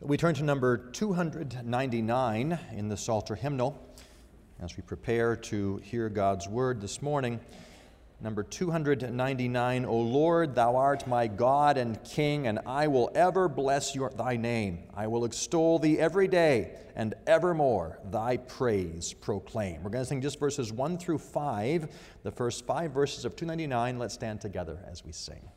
We turn to number 299 in the Psalter hymnal as we prepare to hear God's word this morning. Number 299, O Lord, thou art my God and King, and I will ever bless your, thy name. I will extol thee every day, and evermore thy praise proclaim. We're going to sing just verses 1 through 5, the first five verses of 299. Let's stand together as we sing.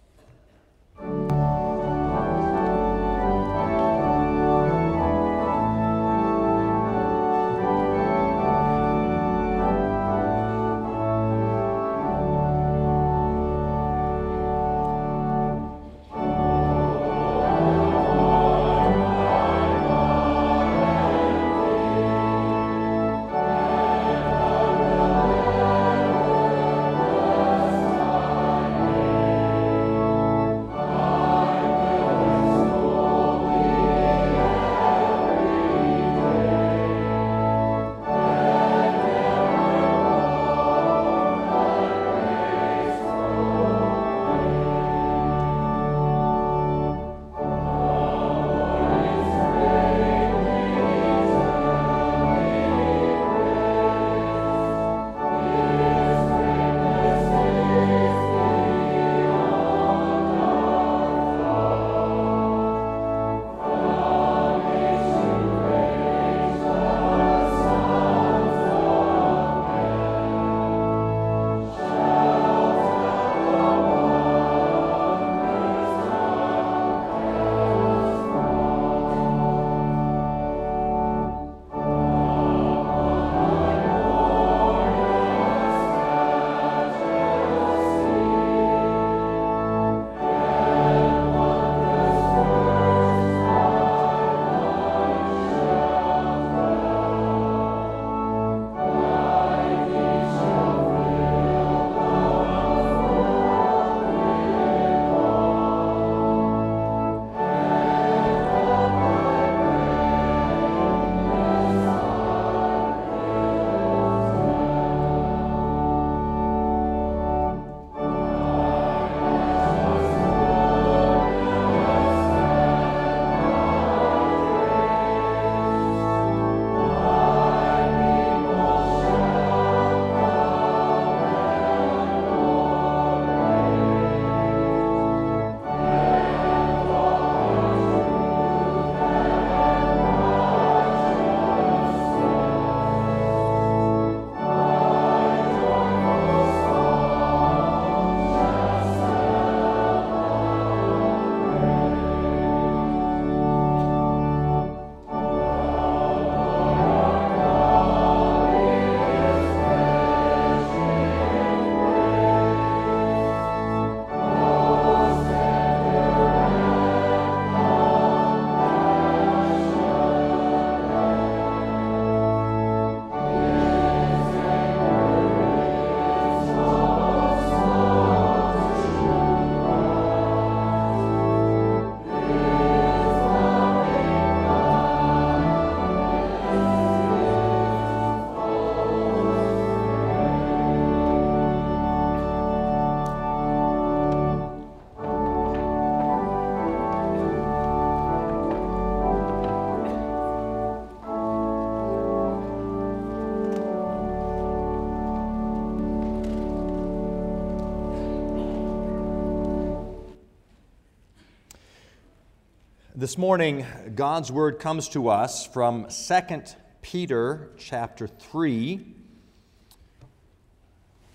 This morning, God's word comes to us from 2 Peter chapter 3.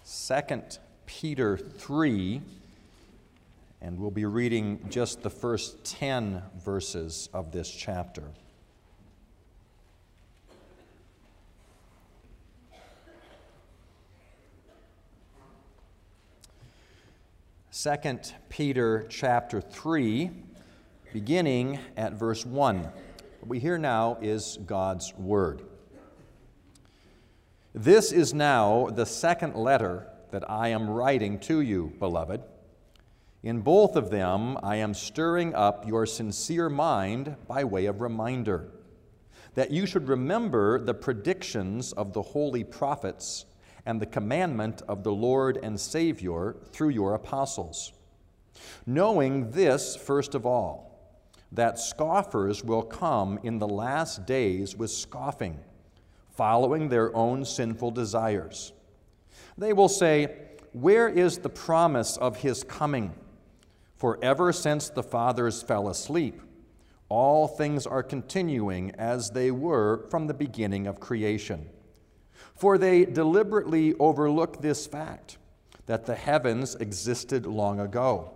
2 Peter 3, and we'll be reading just the first 10 verses of this chapter. Second Peter chapter 3 beginning at verse 1. What we hear now is God's Word. This is now the second letter that I am writing to you, beloved. In both of them, I am stirring up your sincere mind by way of reminder, that you should remember the predictions of the holy prophets and the commandment of the Lord and Savior through your apostles. Knowing this, first of all, that scoffers will come in the last days with scoffing, following their own sinful desires. They will say, Where is the promise of his coming? For ever since the fathers fell asleep, all things are continuing as they were from the beginning of creation. For they deliberately overlook this fact that the heavens existed long ago,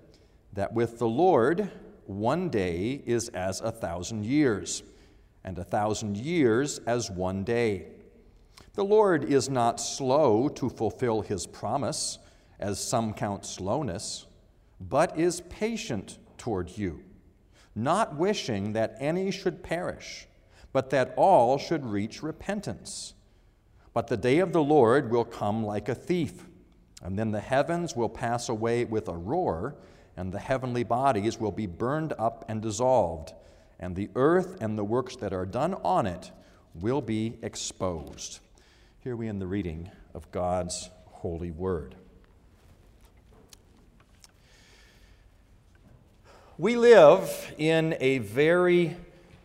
that with the Lord, one day is as a thousand years, and a thousand years as one day. The Lord is not slow to fulfill his promise, as some count slowness, but is patient toward you, not wishing that any should perish, but that all should reach repentance. But the day of the Lord will come like a thief, and then the heavens will pass away with a roar, and the heavenly bodies will be burned up and dissolved, and the earth and the works that are done on it will be exposed. Here we end the reading of God's holy word. We live in a very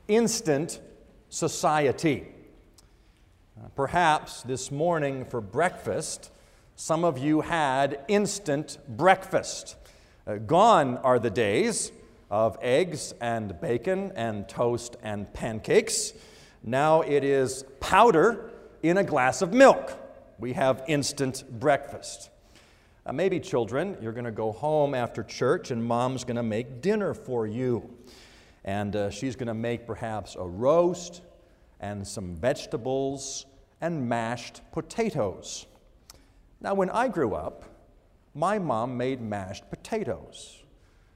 instant society. Perhaps this morning for breakfast, some of you had instant breakfast. Uh, gone are the days of eggs and bacon and toast and pancakes. Now it is powder in a glass of milk. We have instant breakfast. Uh, maybe, children, you're going to go home after church and mom's going to make dinner for you. And uh, she's going to make perhaps a roast and some vegetables and mashed potatoes. Now, when I grew up, my mom made mashed potatoes.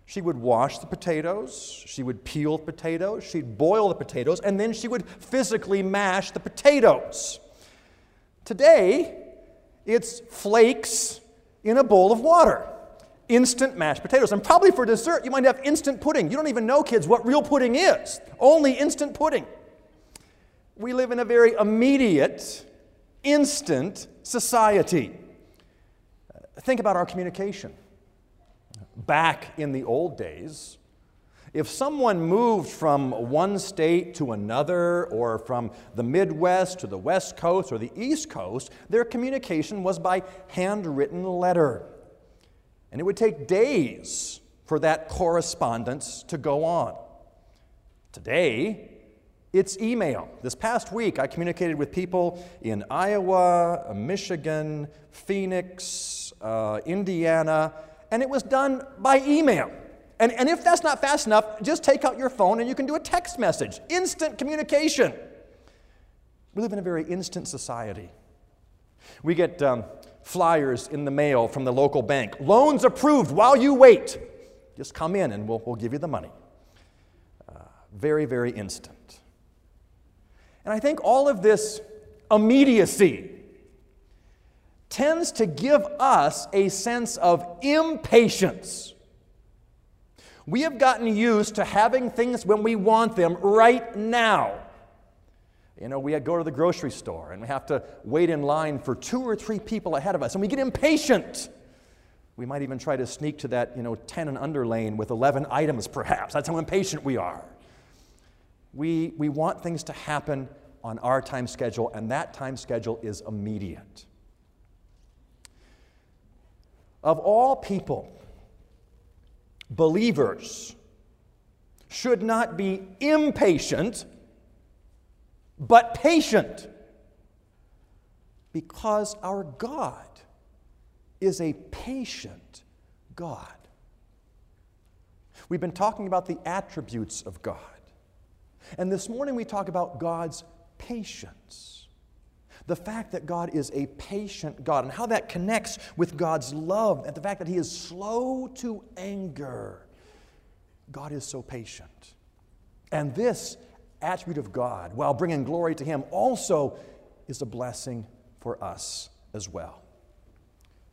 She would wash the potatoes, she would peel the potatoes, she'd boil the potatoes, and then she would physically mash the potatoes. Today, it's flakes in a bowl of water. Instant mashed potatoes. And probably for dessert, you might have instant pudding. You don't even know, kids, what real pudding is. Only instant pudding. We live in a very immediate, instant society. Think about our communication. Back in the old days, if someone moved from one state to another, or from the Midwest to the West Coast or the East Coast, their communication was by handwritten letter. And it would take days for that correspondence to go on. Today, it's email. This past week, I communicated with people in Iowa, Michigan, Phoenix, uh, Indiana, and it was done by email. And, and if that's not fast enough, just take out your phone and you can do a text message. Instant communication. We live in a very instant society. We get um, flyers in the mail from the local bank. Loans approved while you wait. Just come in and we'll, we'll give you the money. Uh, very, very instant. And I think all of this immediacy tends to give us a sense of impatience. We have gotten used to having things when we want them right now. You know, we go to the grocery store and we have to wait in line for two or three people ahead of us, and we get impatient. We might even try to sneak to that, you know, 10 and under lane with 11 items, perhaps. That's how impatient we are. We, we want things to happen on our time schedule, and that time schedule is immediate. Of all people, believers should not be impatient, but patient. Because our God is a patient God. We've been talking about the attributes of God. And this morning we talk about God's patience. The fact that God is a patient God and how that connects with God's love and the fact that He is slow to anger. God is so patient. And this attribute of God, while bringing glory to Him, also is a blessing for us as well.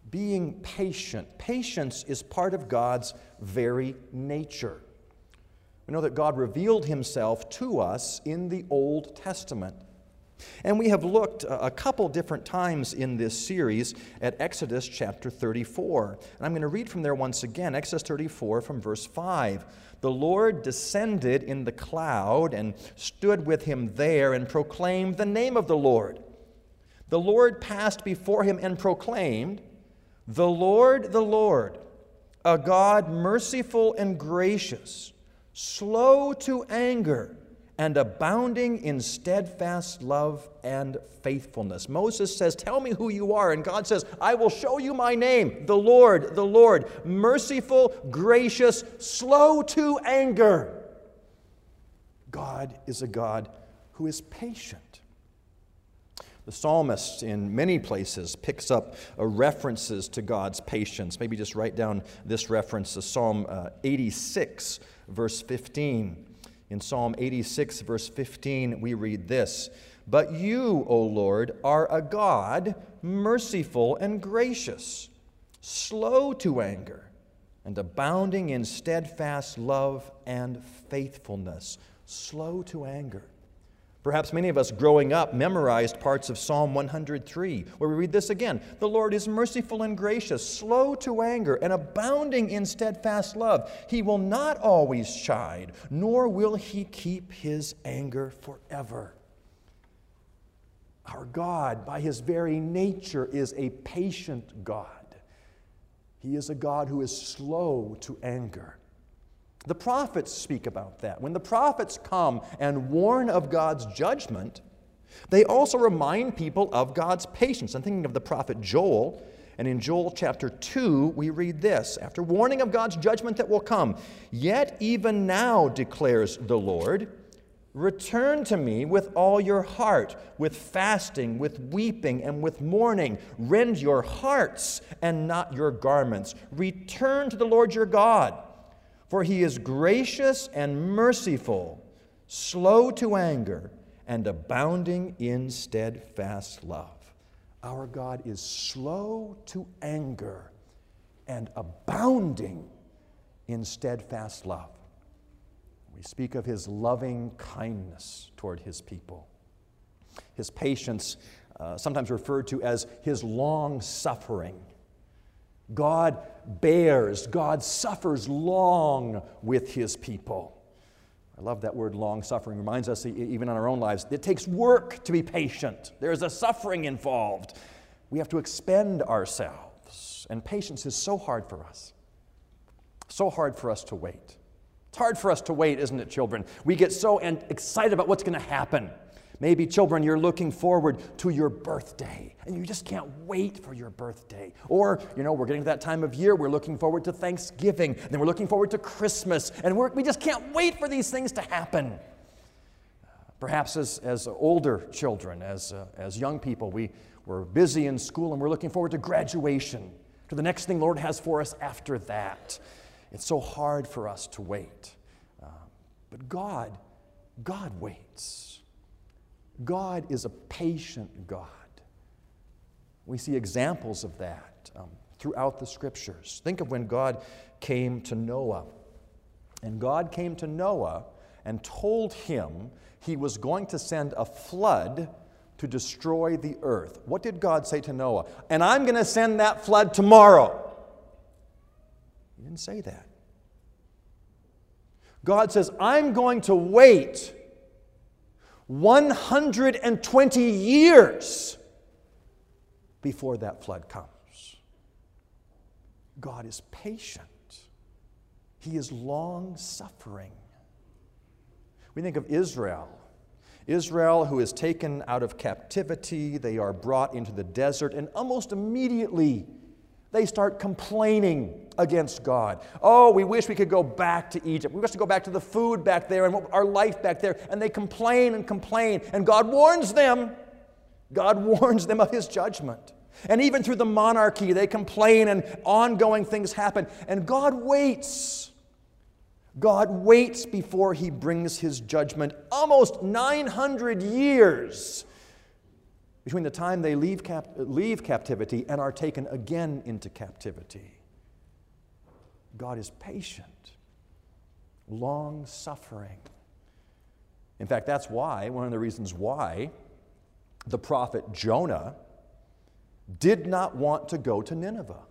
Being patient. Patience is part of God's very nature. We know that God revealed Himself to us in the Old Testament. And we have looked a couple different times in this series at Exodus chapter 34. And I'm going to read from there once again, Exodus 34 from verse 5. The Lord descended in the cloud and stood with him there and proclaimed the name of the Lord. The Lord passed before him and proclaimed, The Lord, the Lord, a God merciful and gracious, slow to anger and abounding in steadfast love and faithfulness. Moses says, Tell me who you are. And God says, I will show you my name, the Lord, the Lord, merciful, gracious, slow to anger. God is a God who is patient. The psalmist, in many places, picks up uh, references to God's patience. Maybe just write down this reference, Psalm uh, 86, verse 15. In Psalm 86, verse 15, we read this But you, O Lord, are a God merciful and gracious, slow to anger, and abounding in steadfast love and faithfulness. Slow to anger. Perhaps many of us growing up memorized parts of Psalm 103, where we read this again The Lord is merciful and gracious, slow to anger, and abounding in steadfast love. He will not always chide, nor will he keep his anger forever. Our God, by his very nature, is a patient God. He is a God who is slow to anger. The prophets speak about that. When the prophets come and warn of God's judgment, they also remind people of God's patience. I'm thinking of the prophet Joel. And in Joel chapter 2, we read this after warning of God's judgment that will come, Yet even now, declares the Lord, return to me with all your heart, with fasting, with weeping, and with mourning. Rend your hearts and not your garments. Return to the Lord your God for he is gracious and merciful, slow to anger, and abounding in steadfast love. Our God is slow to anger and abounding in steadfast love. We speak of his loving kindness toward his people, his patience, uh, sometimes referred to as his long suffering God bears, God suffers long with his people. I love that word long suffering. Reminds us, even in our own lives, it takes work to be patient. There's a suffering involved. We have to expend ourselves. And patience is so hard for us. So hard for us to wait. It's hard for us to wait, isn't it, children? We get so excited about what's going to happen. Maybe, children, you're looking forward to your birthday and you just can't wait for your birthday. Or, you know, we're getting to that time of year, we're looking forward to Thanksgiving, and then we're looking forward to Christmas, and we just can't wait for these things to happen. Perhaps as, as older children, as, uh, as young people, we, we're busy in school and we're looking forward to graduation, to the next thing Lord has for us after that. It's so hard for us to wait. Uh, but God, God waits. God is a patient God. We see examples of that um, throughout the scriptures. Think of when God came to Noah. And God came to Noah and told him he was going to send a flood to destroy the earth. What did God say to Noah? And I'm going to send that flood tomorrow. He didn't say that. God says, I'm going to wait 120 years before that flood comes. God is patient, He is long suffering. We think of Israel. Israel, who is taken out of captivity, they are brought into the desert, and almost immediately they start complaining against God. Oh, we wish we could go back to Egypt. We wish to go back to the food back there and our life back there. And they complain and complain. And God warns them. God warns them of his judgment. And even through the monarchy, they complain and ongoing things happen. And God waits. God waits before he brings his judgment almost 900 years between the time they leave, cap- leave captivity and are taken again into captivity. God is patient, long suffering. In fact, that's why, one of the reasons why the prophet Jonah did not want to go to Nineveh.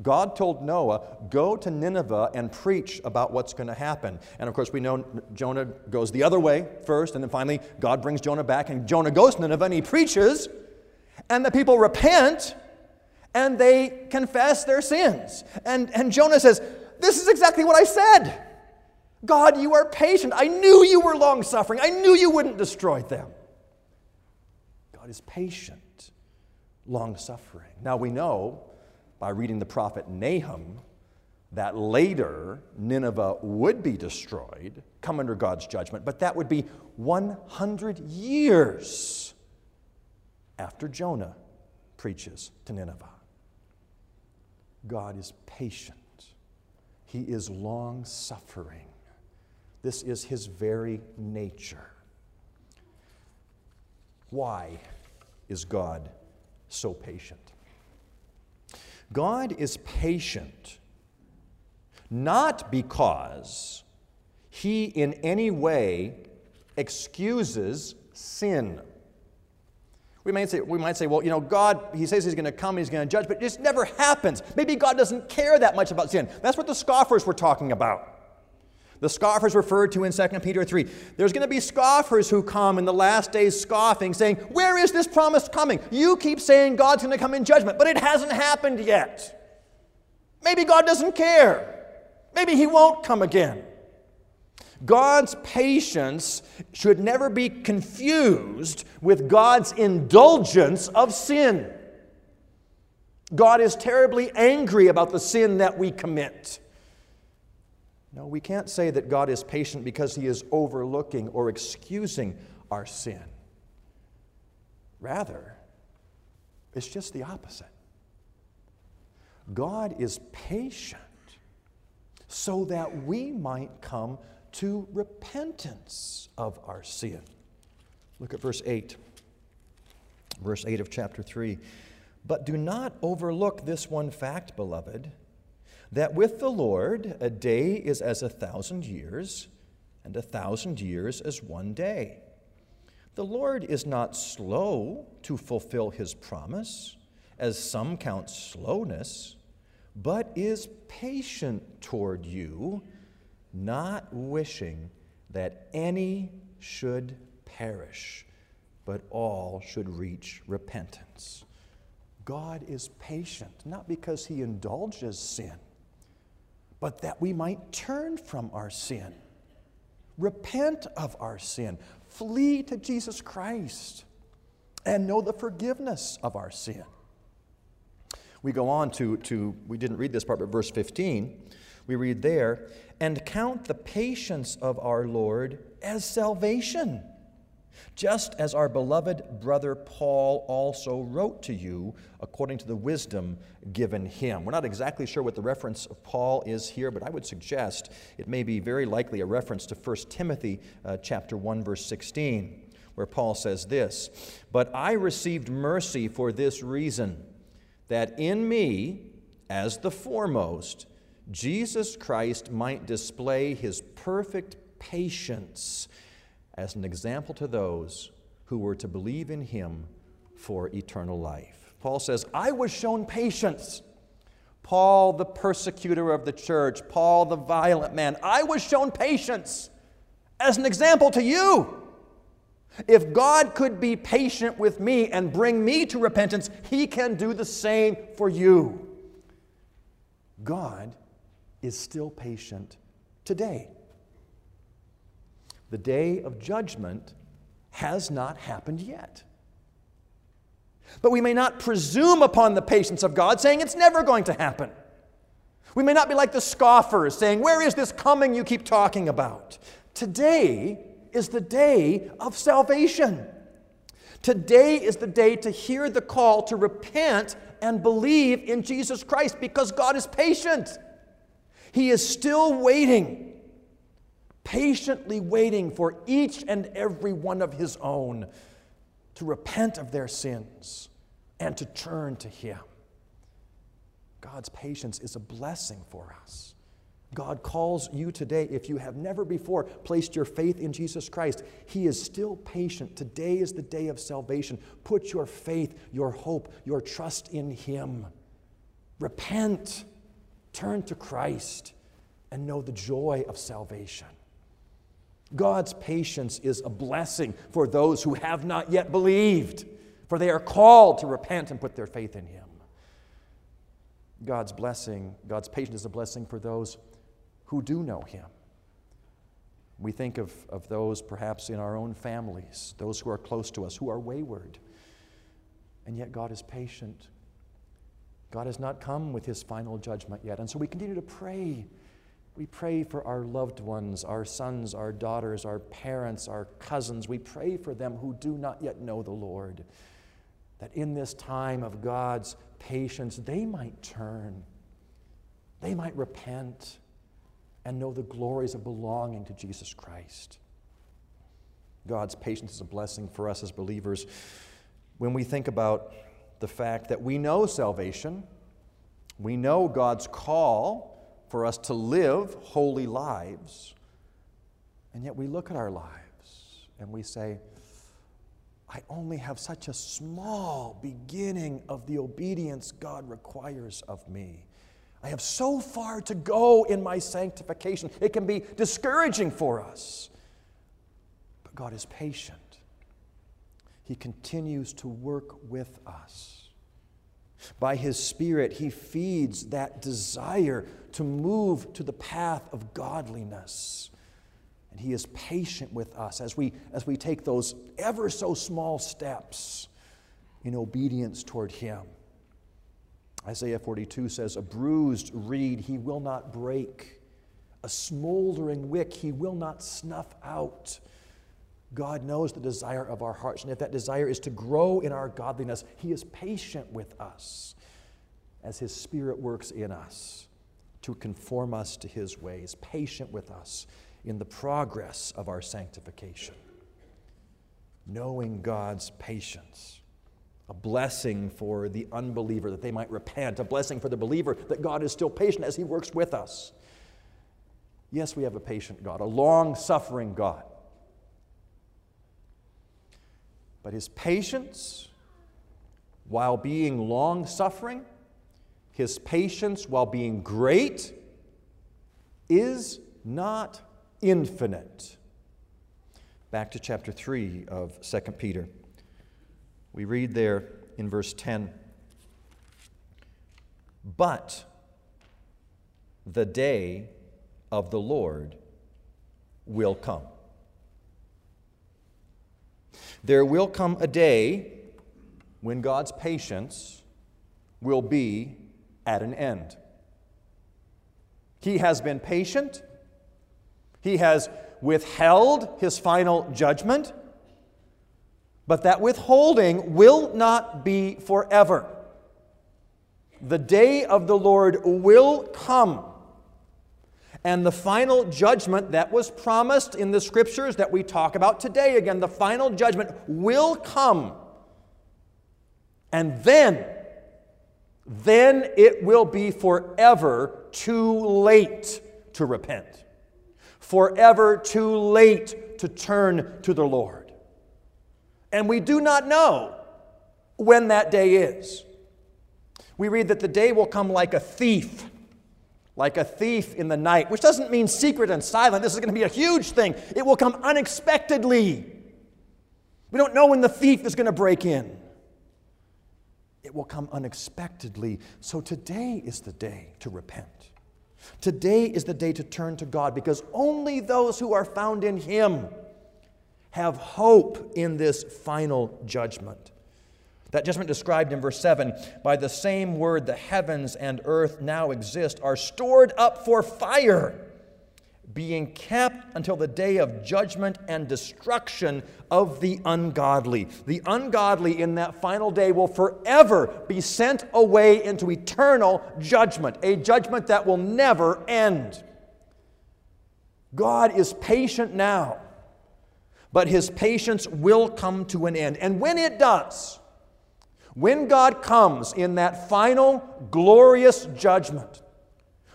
God told Noah, Go to Nineveh and preach about what's going to happen. And of course, we know Jonah goes the other way first, and then finally, God brings Jonah back, and Jonah goes to Nineveh and he preaches, and the people repent and they confess their sins. And, and Jonah says, This is exactly what I said. God, you are patient. I knew you were long suffering. I knew you wouldn't destroy them. God is patient, long suffering. Now we know by reading the prophet Nahum that later Nineveh would be destroyed, come under God's judgment, but that would be 100 years after Jonah preaches to Nineveh. God is patient, He is long suffering. This is His very nature. Why is God so patient? God is patient not because he in any way excuses sin. We might say, we might say, well, you know, God, he says he's going to come, he's going to judge, but it just never happens. Maybe God doesn't care that much about sin. That's what the scoffers were talking about. The scoffers referred to in 2 Peter 3. There's going to be scoffers who come in the last days scoffing, saying, Where is this promise coming? You keep saying God's going to come in judgment, but it hasn't happened yet. Maybe God doesn't care. Maybe He won't come again. God's patience should never be confused with God's indulgence of sin. God is terribly angry about the sin that we commit. No, we can't say that God is patient because he is overlooking or excusing our sin. Rather, it's just the opposite. God is patient so that we might come to repentance of our sin. Look at verse 8. Verse 8 of chapter 3. But do not overlook this one fact, beloved that with the Lord a day is as a thousand years, and a thousand years as one day. The Lord is not slow to fulfill his promise, as some count slowness, but is patient toward you, not wishing that any should perish, but all should reach repentance. God is patient, not because he indulges sin but that we might turn from our sin, repent of our sin, flee to Jesus Christ, and know the forgiveness of our sin. We go on to, to we didn't read this part, but verse 15, we read there, and count the patience of our Lord as salvation just as our beloved brother Paul also wrote to you according to the wisdom given him. We're not exactly sure what the reference of Paul is here, but I would suggest it may be very likely a reference to 1 Timothy uh, chapter 1 verse 16, where Paul says this, "But I received mercy for this reason, that in me as the foremost Jesus Christ might display his perfect patience." As an example to those who were to believe in him for eternal life. Paul says, I was shown patience. Paul, the persecutor of the church, Paul, the violent man, I was shown patience as an example to you. If God could be patient with me and bring me to repentance, He can do the same for you. God is still patient today the day of judgment has not happened yet. But we may not presume upon the patience of God, saying it's never going to happen. We may not be like the scoffers, saying, Where is this coming you keep talking about? Today is the day of salvation. Today is the day to hear the call to repent and believe in Jesus Christ because God is patient. He is still waiting, patiently waiting for each and every one of His own to repent of their sins and to turn to Him. God's patience is a blessing for us. God calls you today, if you have never before placed your faith in Jesus Christ, He is still patient. Today is the day of salvation. Put your faith, your hope, your trust in Him. Repent, turn to Christ, and know the joy of salvation. God's patience is a blessing for those who have not yet believed, for they are called to repent and put their faith in Him. God's blessing, God's patience is a blessing for those who do know Him. We think of, of those perhaps in our own families, those who are close to us, who are wayward. And yet God is patient. God has not come with His final judgment yet. And so we continue to pray. We pray for our loved ones, our sons, our daughters, our parents, our cousins. We pray for them who do not yet know the Lord. That in this time of God's patience, they might turn, they might repent, and know the glories of belonging to Jesus Christ. God's patience is a blessing for us as believers when we think about the fact that we know salvation, we know God's call for us to live holy lives, and yet we look at our lives and we say, I only have such a small beginning of the obedience God requires of me. I have so far to go in my sanctification. It can be discouraging for us. But God is patient. He continues to work with us. By His Spirit, He feeds that desire to move to the path of godliness. And He is patient with us as we, as we take those ever so small steps in obedience toward Him. Isaiah 42 says, A bruised reed he will not break, a smoldering wick he will not snuff out. God knows the desire of our hearts, and if that desire is to grow in our godliness, He is patient with us as His Spirit works in us to conform us to His ways, patient with us in the progress of our sanctification. Knowing God's patience a blessing for the unbeliever that they might repent, a blessing for the believer that God is still patient as He works with us. Yes, we have a patient God, a long suffering God. But His patience, while being long suffering, His patience, while being great, is not infinite. Back to chapter 3 of 2 Peter. We read there in verse 10 But the day of the Lord will come. There will come a day when God's patience will be at an end. He has been patient. He has withheld his final judgment but that withholding will not be forever. The day of the Lord will come. And the final judgment that was promised in the scriptures that we talk about today, again, the final judgment will come. And then, then it will be forever too late to repent, forever too late to turn to the Lord. And we do not know when that day is. We read that the day will come like a thief, like a thief in the night, which doesn't mean secret and silent. This is going to be a huge thing. It will come unexpectedly. We don't know when the thief is going to break in. It will come unexpectedly. So today is the day to repent. Today is the day to turn to God because only those who are found in Him have hope in this final judgment. That judgment described in verse 7 by the same word the heavens and earth now exist are stored up for fire, being kept until the day of judgment and destruction of the ungodly. The ungodly in that final day will forever be sent away into eternal judgment, a judgment that will never end. God is patient now, but his patience will come to an end. And when it does, when God comes in that final glorious judgment,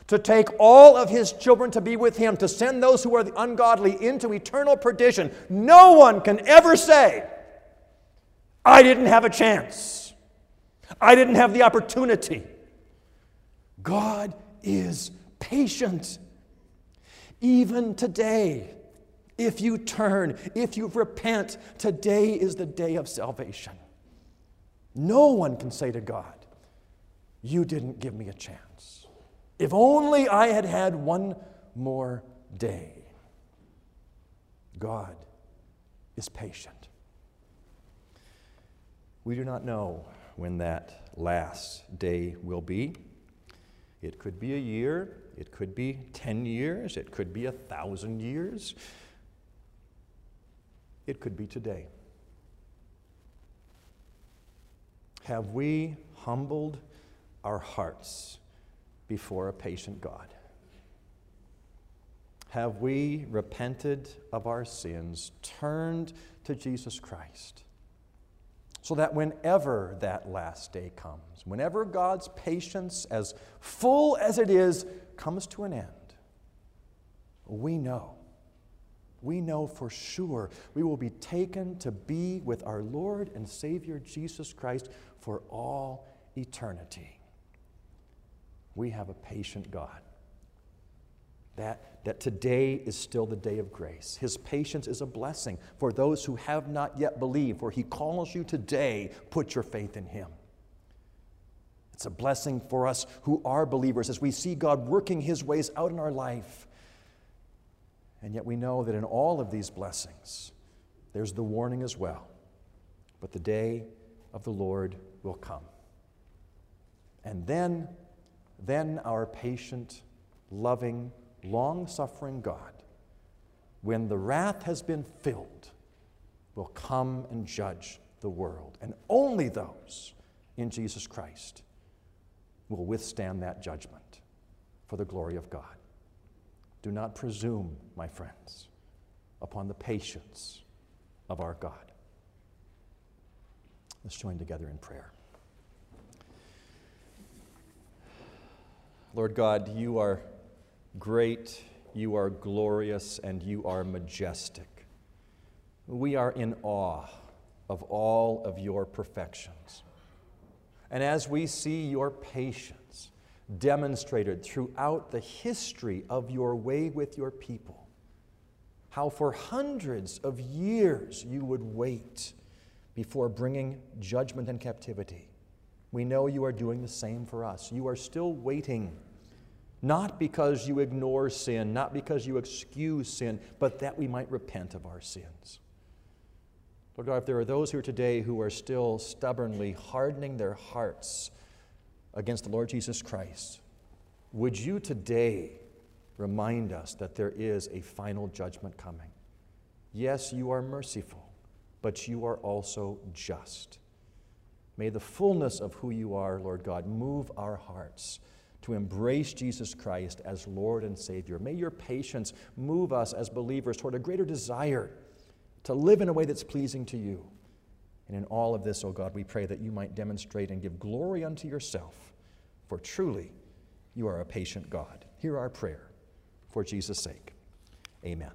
to take all of his children to be with him, to send those who are the ungodly into eternal perdition, no one can ever say, I didn't have a chance. I didn't have the opportunity. God is patient. Even today, if you turn, if you repent, today is the day of salvation. No one can say to God, You didn't give me a chance. If only I had had one more day. God is patient. We do not know when that last day will be. It could be a year, it could be 10 years, it could be a thousand years, it could be today. Have we humbled our hearts before a patient God? Have we repented of our sins, turned to Jesus Christ? So that whenever that last day comes, whenever God's patience, as full as it is, comes to an end, we know, we know for sure we will be taken to be with our Lord and Savior Jesus Christ for all eternity we have a patient God. That, that today is still the day of grace. His patience is a blessing for those who have not yet believed, for He calls you today, put your faith in Him. It's a blessing for us who are believers as we see God working His ways out in our life. And yet we know that in all of these blessings, there's the warning as well. But the day of the Lord will come. And then then our patient, loving, long suffering God, when the wrath has been filled, will come and judge the world. And only those in Jesus Christ will withstand that judgment for the glory of God. Do not presume, my friends, upon the patience of our God. Let's join together in prayer. Lord God, you are great, you are glorious, and you are majestic. We are in awe of all of your perfections. And as we see your patience demonstrated throughout the history of your way with your people, how for hundreds of years you would wait before bringing judgment and captivity, we know you are doing the same for us. You are still waiting not because you ignore sin, not because you excuse sin, but that we might repent of our sins. Lord God, if there are those here today who are still stubbornly hardening their hearts against the Lord Jesus Christ, would you today remind us that there is a final judgment coming? Yes, you are merciful, but you are also just. May the fullness of who you are, Lord God, move our hearts to embrace Jesus Christ as Lord and Savior. May your patience move us as believers toward a greater desire to live in a way that's pleasing to you. And in all of this, O oh God, we pray that you might demonstrate and give glory unto yourself, for truly you are a patient God. Hear our prayer for Jesus' sake. Amen.